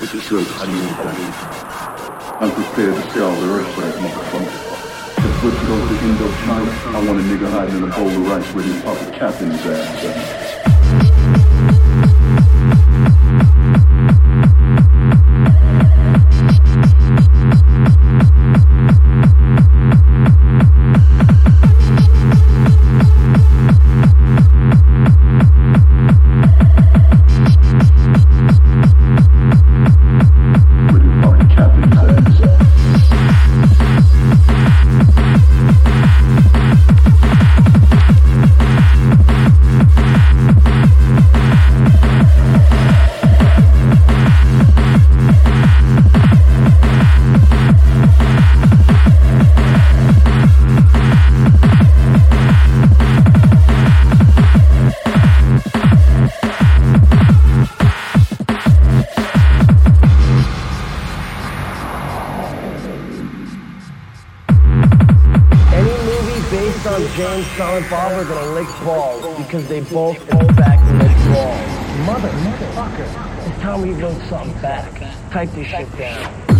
This is good. I that. I'm prepared to sell the earth for that motherfucker. If Bush goes to Indochina, I want a nigga hiding in a bowl of rice with his puppet capping his ass. Jay and Silent Bob are gonna lick balls because they both pull back in fact lick balls. Mother, motherfucker, it's time we wrote something back. Type this shit down.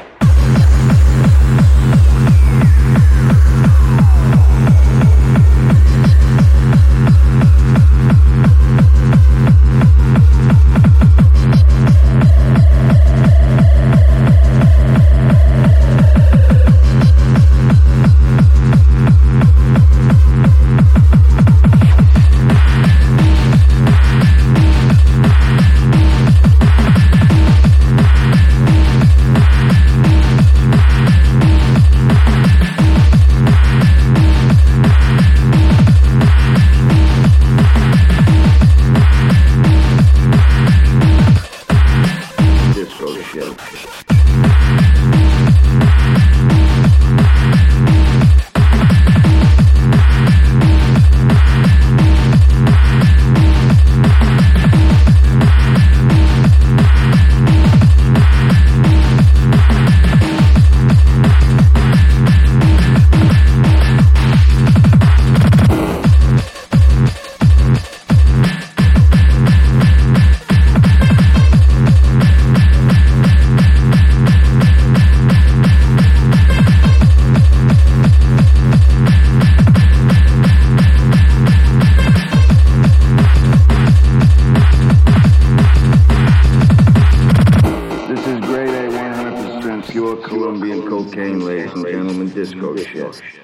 shit.